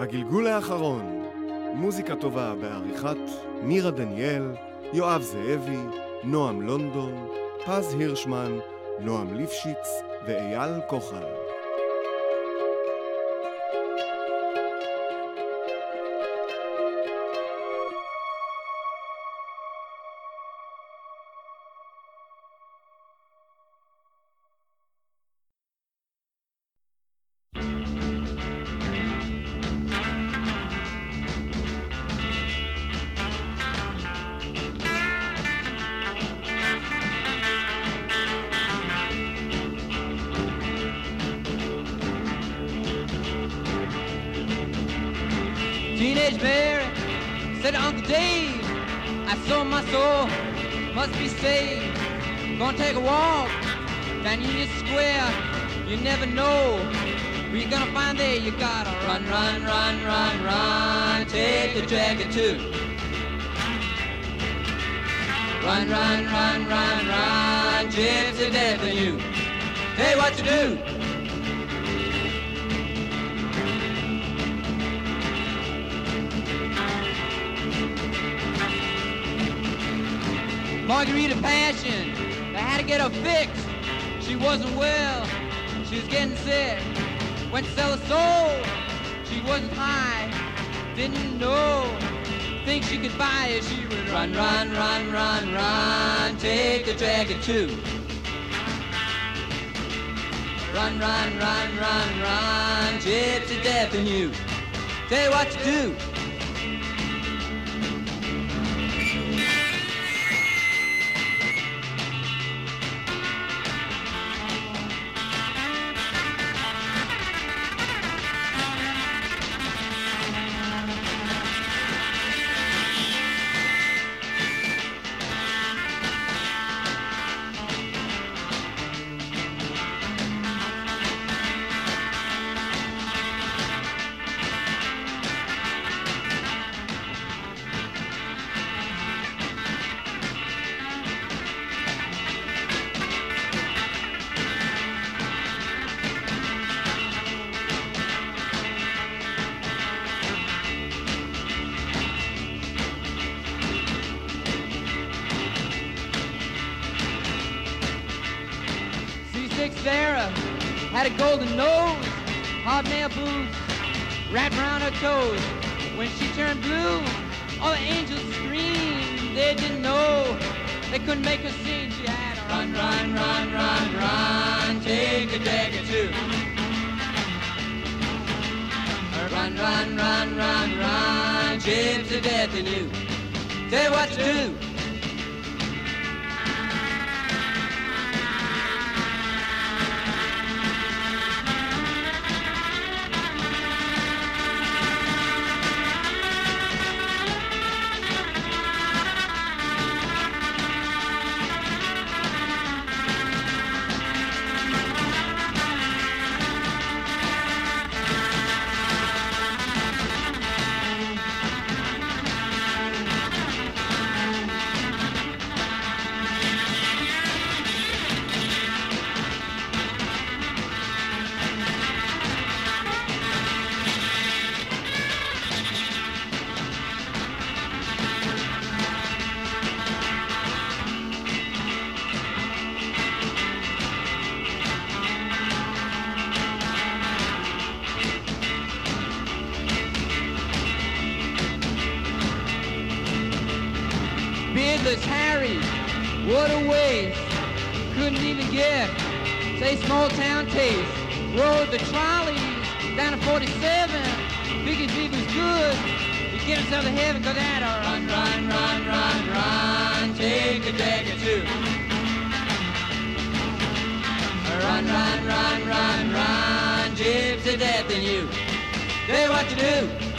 הגלגול האחרון, מוזיקה טובה בעריכת נירה דניאל, יואב זאבי, נועם לונדון, פז הירשמן, נועם ליפשיץ ואייל כוחל. had a golden nose, hobnail boots, wrapped around her toes. When she turned blue, all the angels screamed. They didn't know, they couldn't make her see. She had a run, run, run, run, run, take a dagger too. Run, run, run, run, run, gypsy death in you. Tell what to do. other ways you couldn't even get. Say small town taste. Rode the trolleys down to 47. Biggie he was good. You get himself to heaven cause that or run, run, run, run, run. Take a deck or two. Run, run, run, run, run. Gypsy death in you. Tell what you do.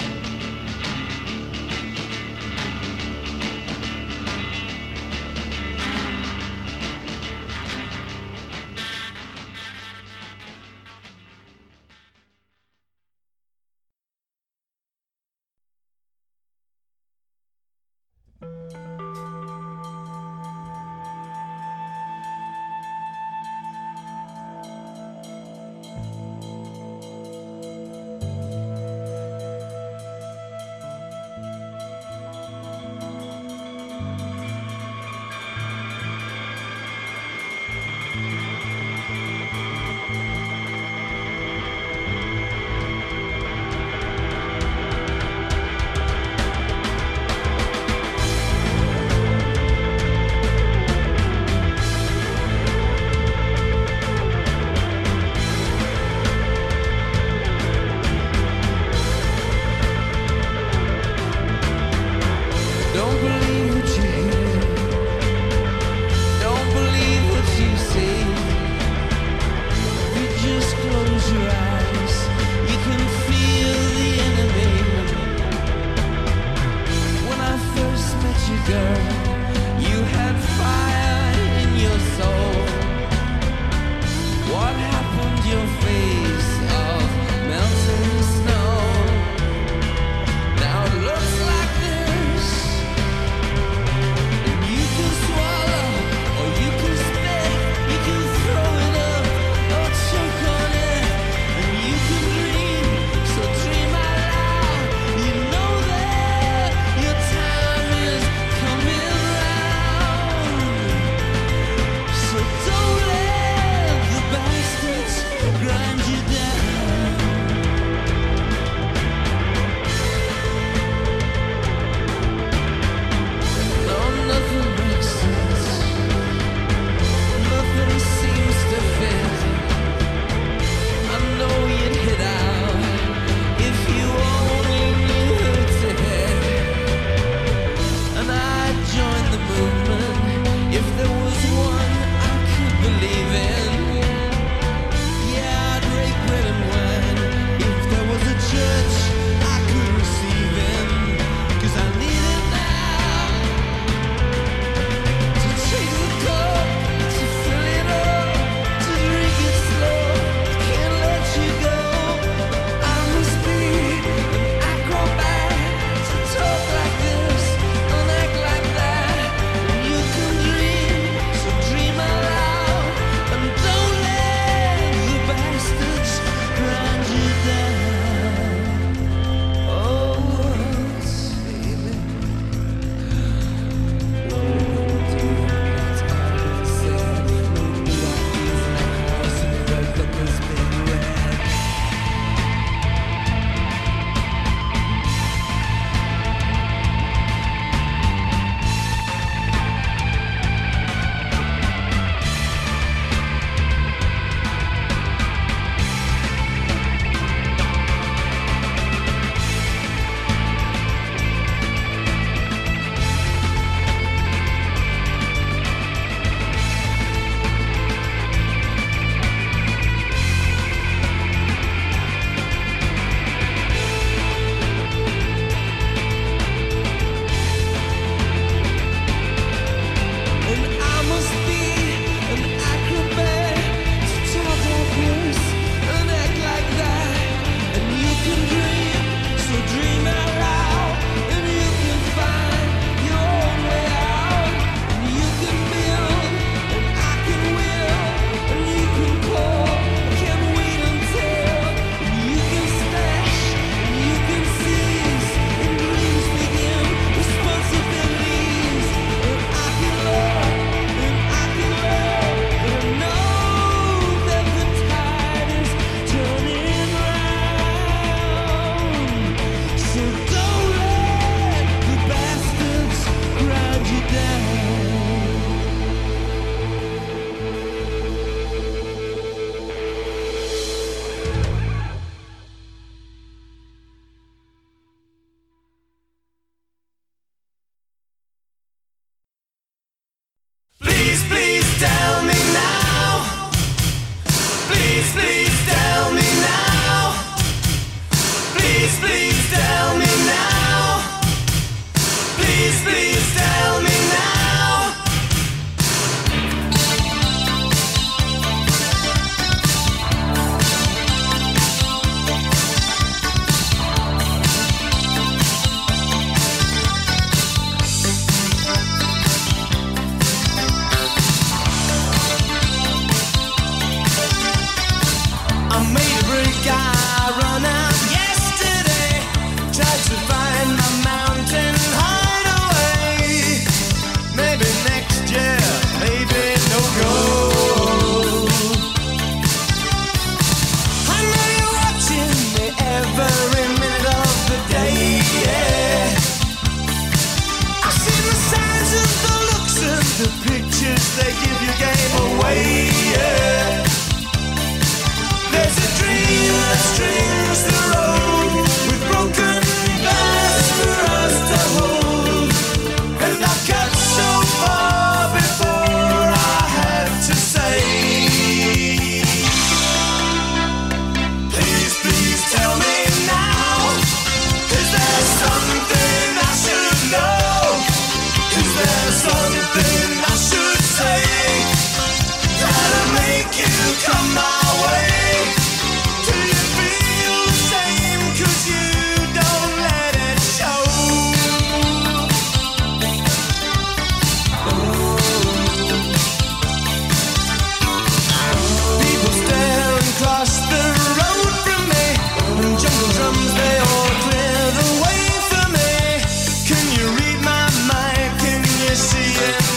please, please.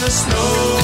the snow.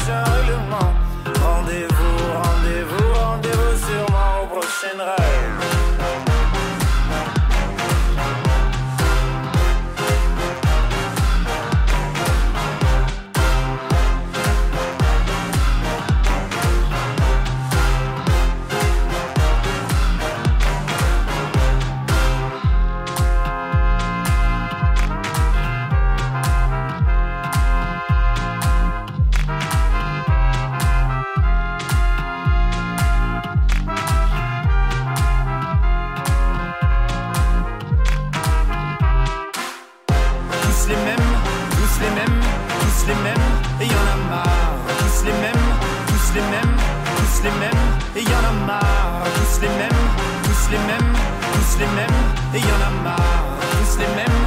prochain. Rendez-vous, rendez-vous, rendez-vous sûrement au prochain rêve. Tous les mêmes, tous les mêmes, et y en a marre. Tous les mêmes,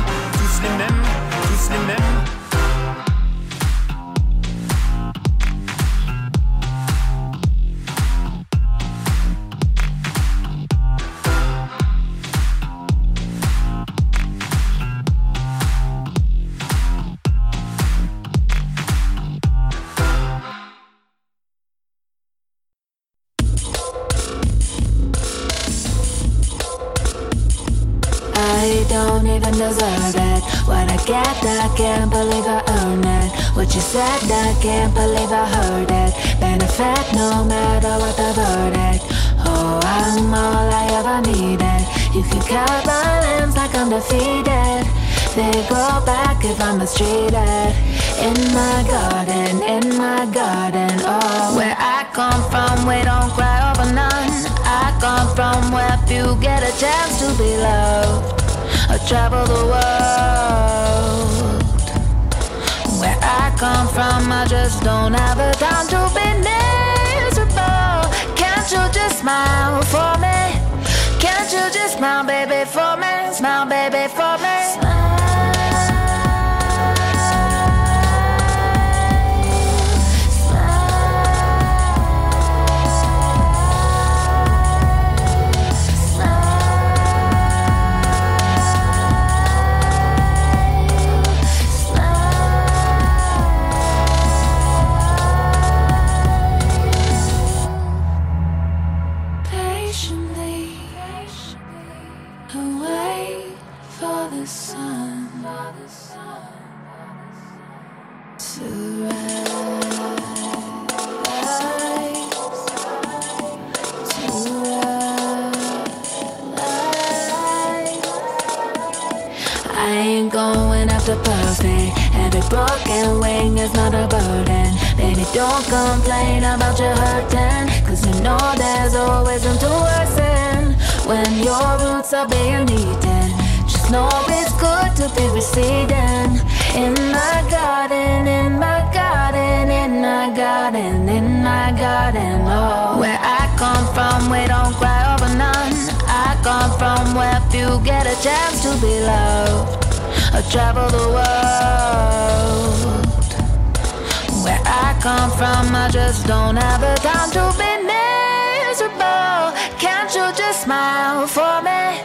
even deserve it. What I get, I can't believe I earned it. What you said, I can't believe I heard it. Benefit no matter what the verdict. Oh, I'm all I ever needed. You can cut my limbs like I'm defeated. They grow back if I'm mistreated. In my garden, in my garden. Oh, where I come from, we don't cry over none. I come from where few get a chance to be loved. I travel the world. Where I come from, I just don't have the time to be miserable. Can't you just smile for me? Can't you just smile, baby, for me? Smile, baby, for me. Broken wing is not a burden. Baby, don't complain about your hurting. Cause you know there's always room to worsen. When your roots are being eaten, just know it's good to be receding. In my garden, in my garden, in my garden, in my garden. Oh, where I come from, we don't cry over none. I come from where few get a chance to be loved. Travel the world. Where I come from, I just don't have the time to be miserable. Can't you just smile for me?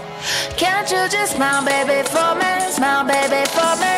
Can't you just smile, baby, for me? Smile, baby, for me.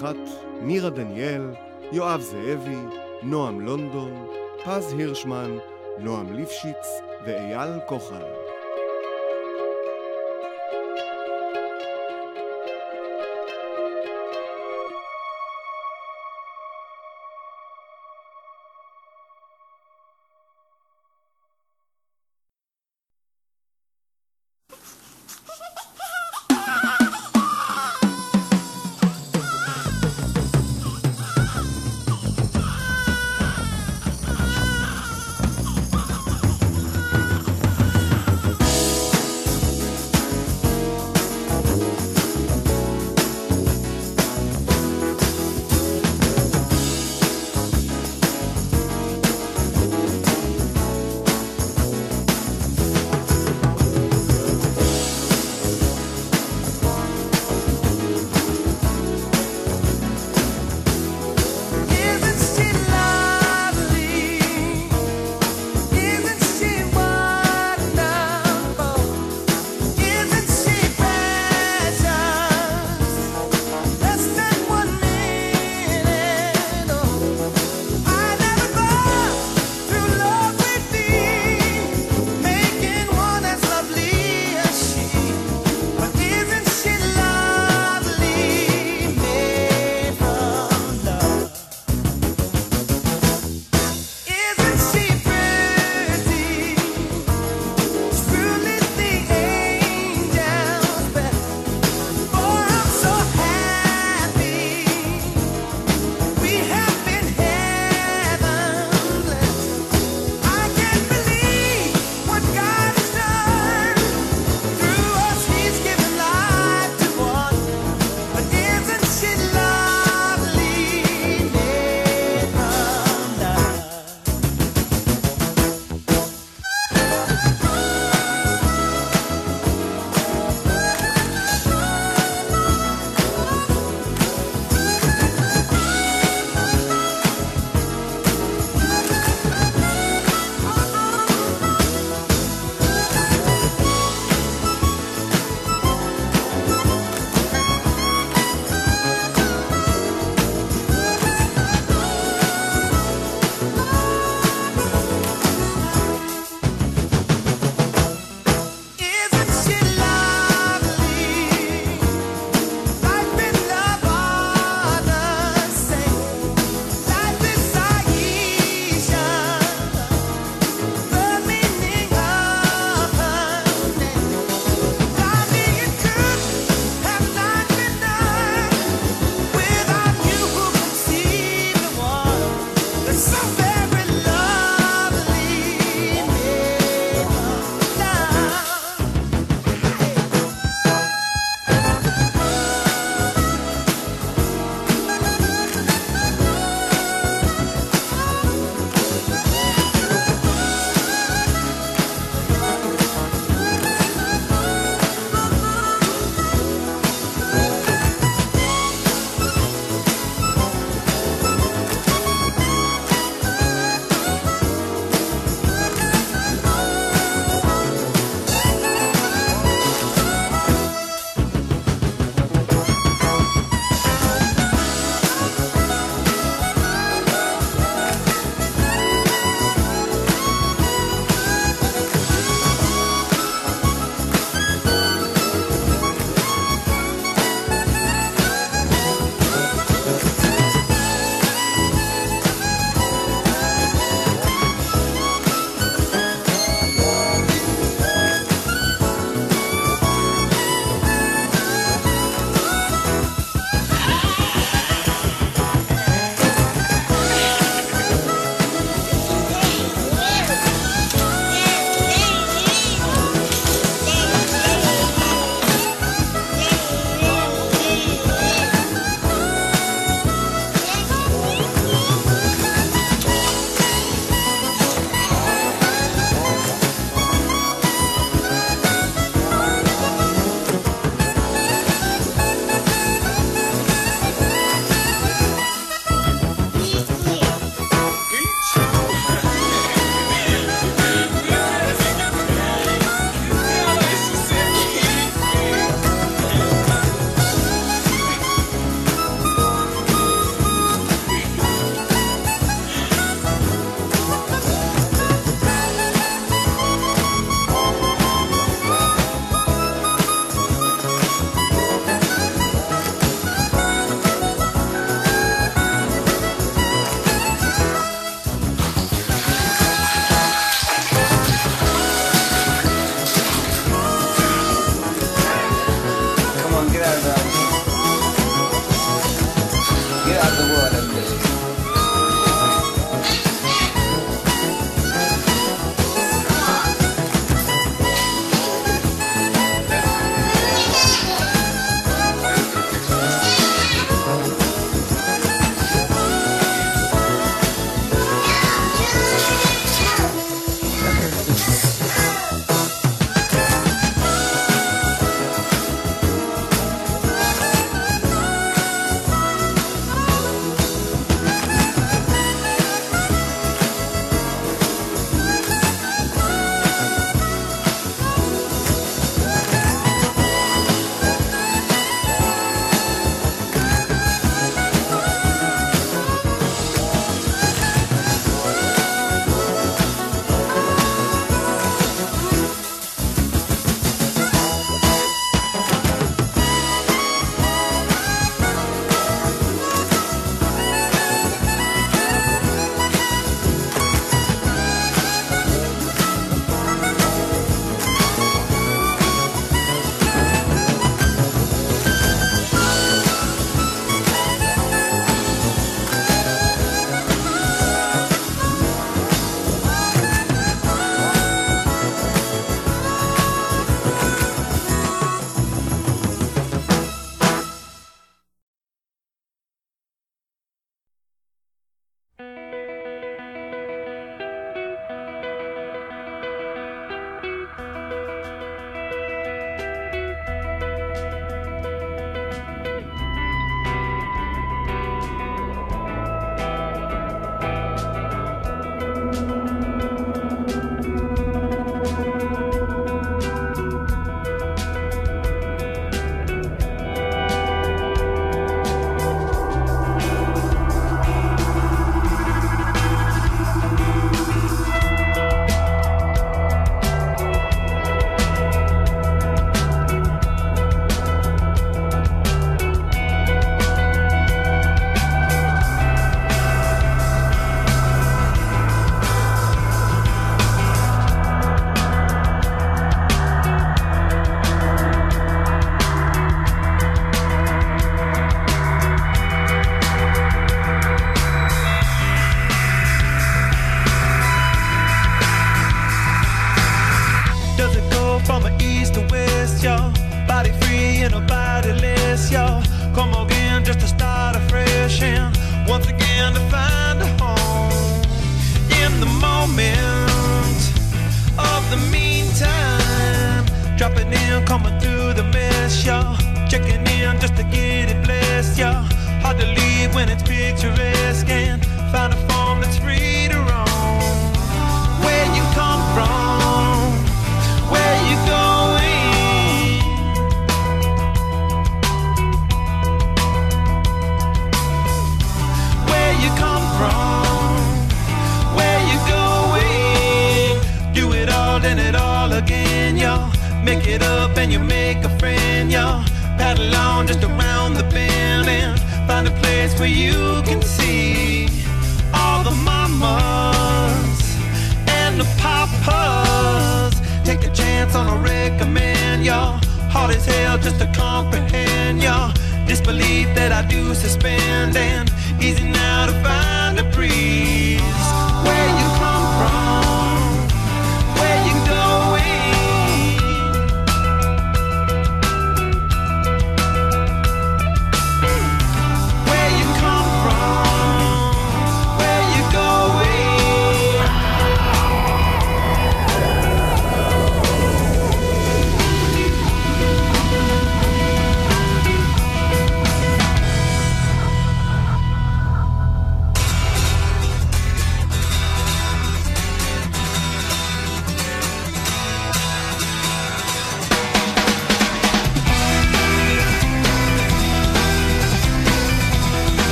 טובה בעריכת נירה דניאל, יואב זאבי, נועם לונדון, פז הירשמן, נועם ליפשיץ ואייל כוחל.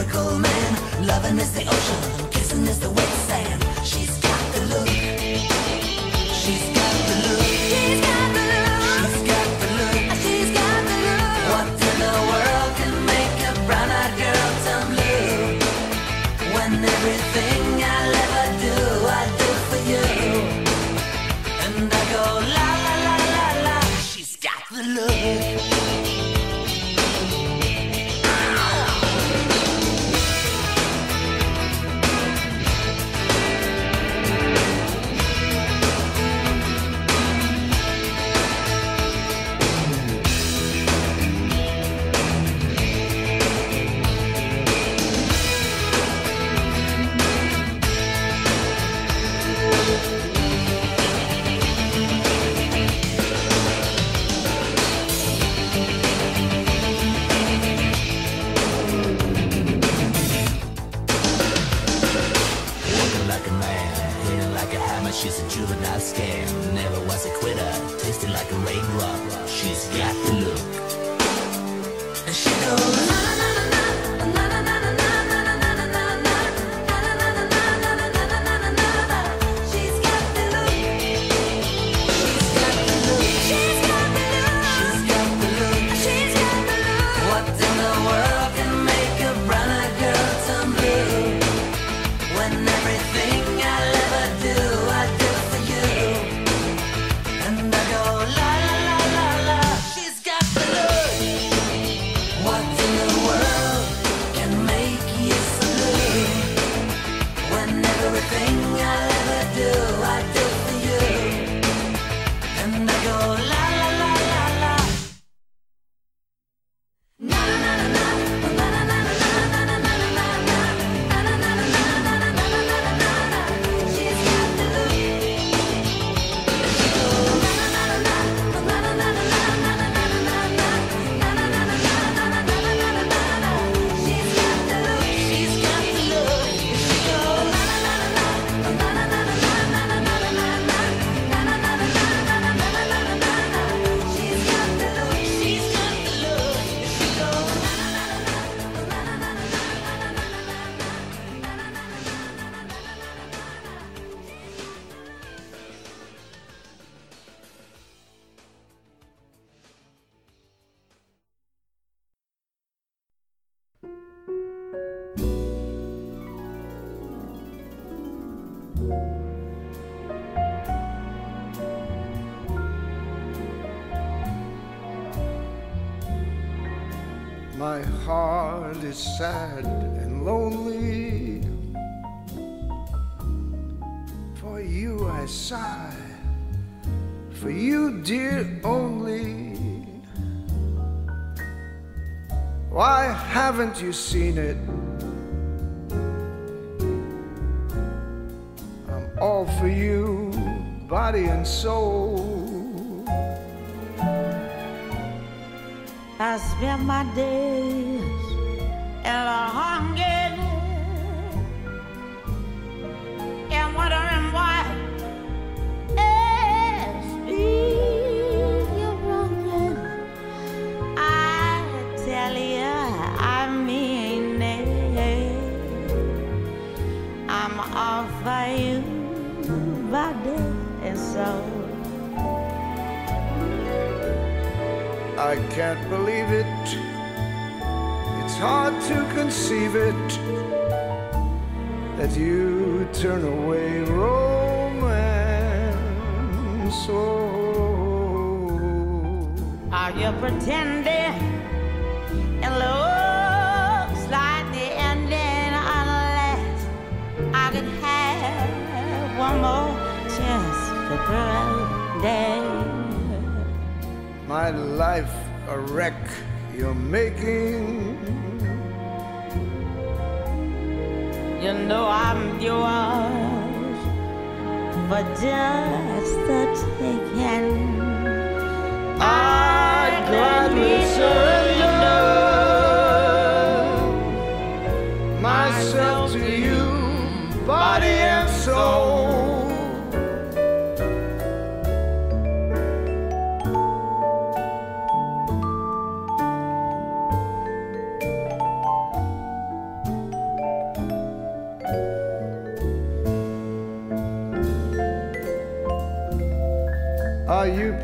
miracle man. Loving is the ocean, kissing is the wet sand. sad and lonely. For you I sigh, for you, dear, only. Why haven't you seen it? I'm all for you, body and soul. I spend my days wondering why. I tell you, I mean it. I'm all for you, body and soul. I can't believe it hard to conceive it that you turn away romance. Oh. Are you pretending? It looks like the ending, unless I could have one more chance to pretend. My life a wreck you're making. You know I'm yours for just the taking. I gladly surrender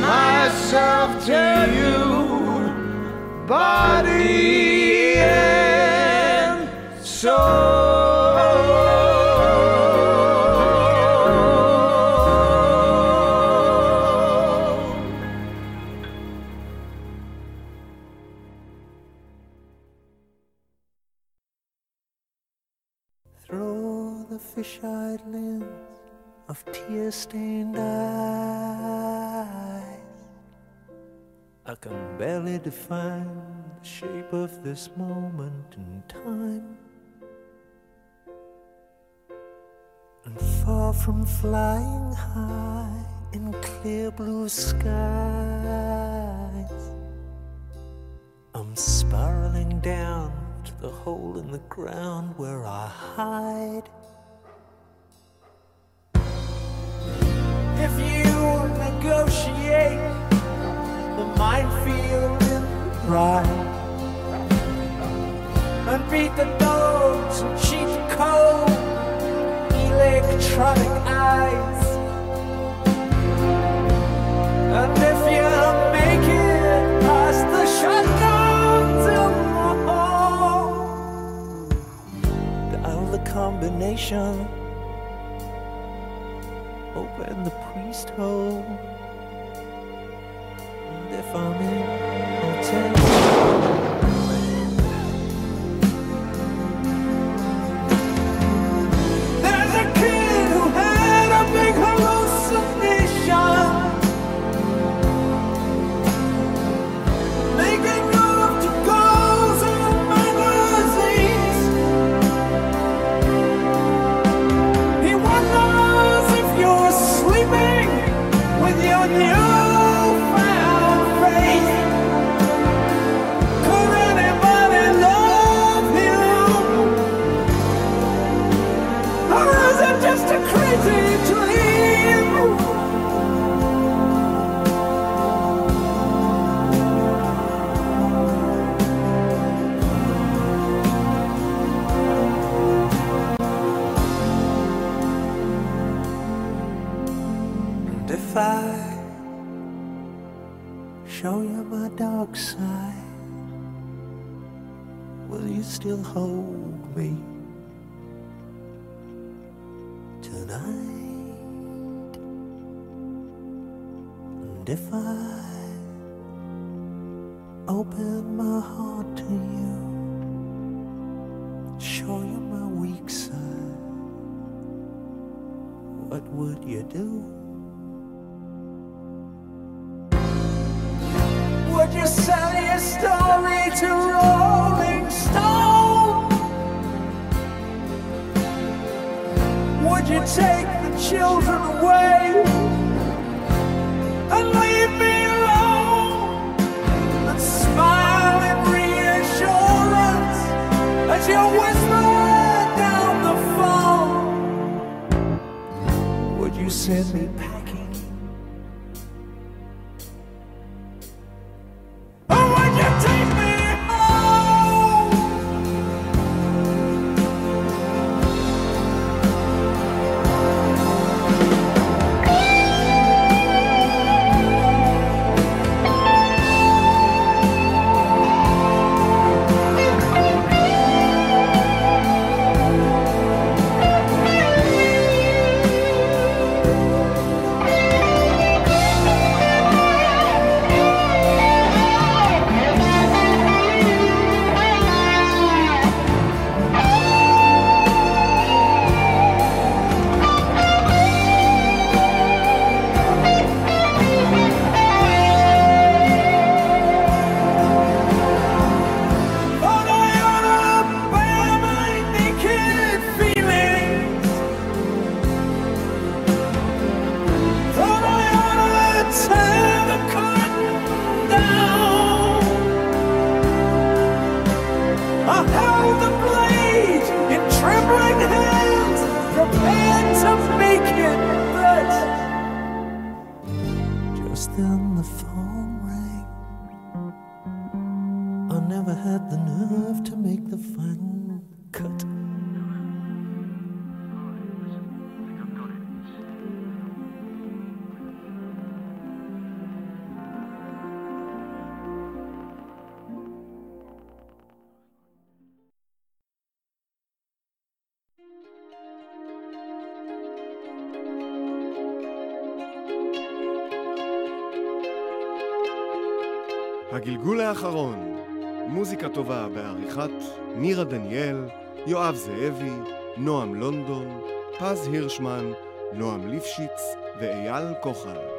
myself to you, body define the shape of this moment in time. And far from flying high in clear blue skies, I'm spiraling down to the hole in the ground where I hide. If you negotiate the minefield in pride and beat the dogs and cheat cold electronic eyes, and if you make it past the the hall, Dial the combination. Open the priest hole. And if I'm in, הגלגול האחרון, מוזיקה טובה בעריכת נירה דניאל, יואב זאבי, נועם לונדון, פז הירשמן, נועם ליפשיץ ואייל כוחל.